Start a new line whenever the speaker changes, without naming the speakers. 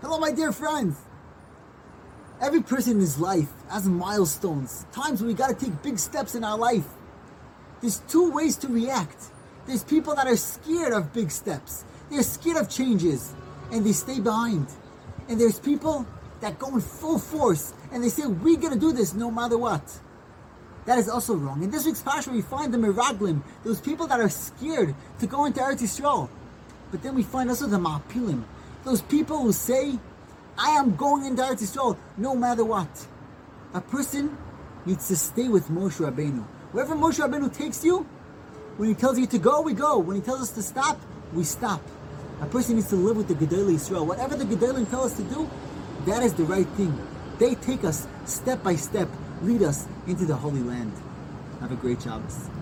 Hello, my dear friends. Every person in his life has milestones, times we gotta take big steps in our life. There's two ways to react. There's people that are scared of big steps, they're scared of changes, and they stay behind. And there's people that go in full force and they say, We're gonna do this no matter what. That is also wrong. In this week's Pasha, we find the Miraglim, those people that are scared to go into Eretz Yisrael. But then we find also the Ma'apilim, those people who say, I am going into Eretz Yisrael no matter what. A person needs to stay with Moshe Rabbeinu. Wherever Moshe Rabbeinu takes you, when he tells you to go, we go. When he tells us to stop, we stop. A person needs to live with the Gedolei Yisrael. Whatever the Gedolim tell us to do, that is the right thing. They take us step by step, lead us into the Holy Land. Have a great Shabbos.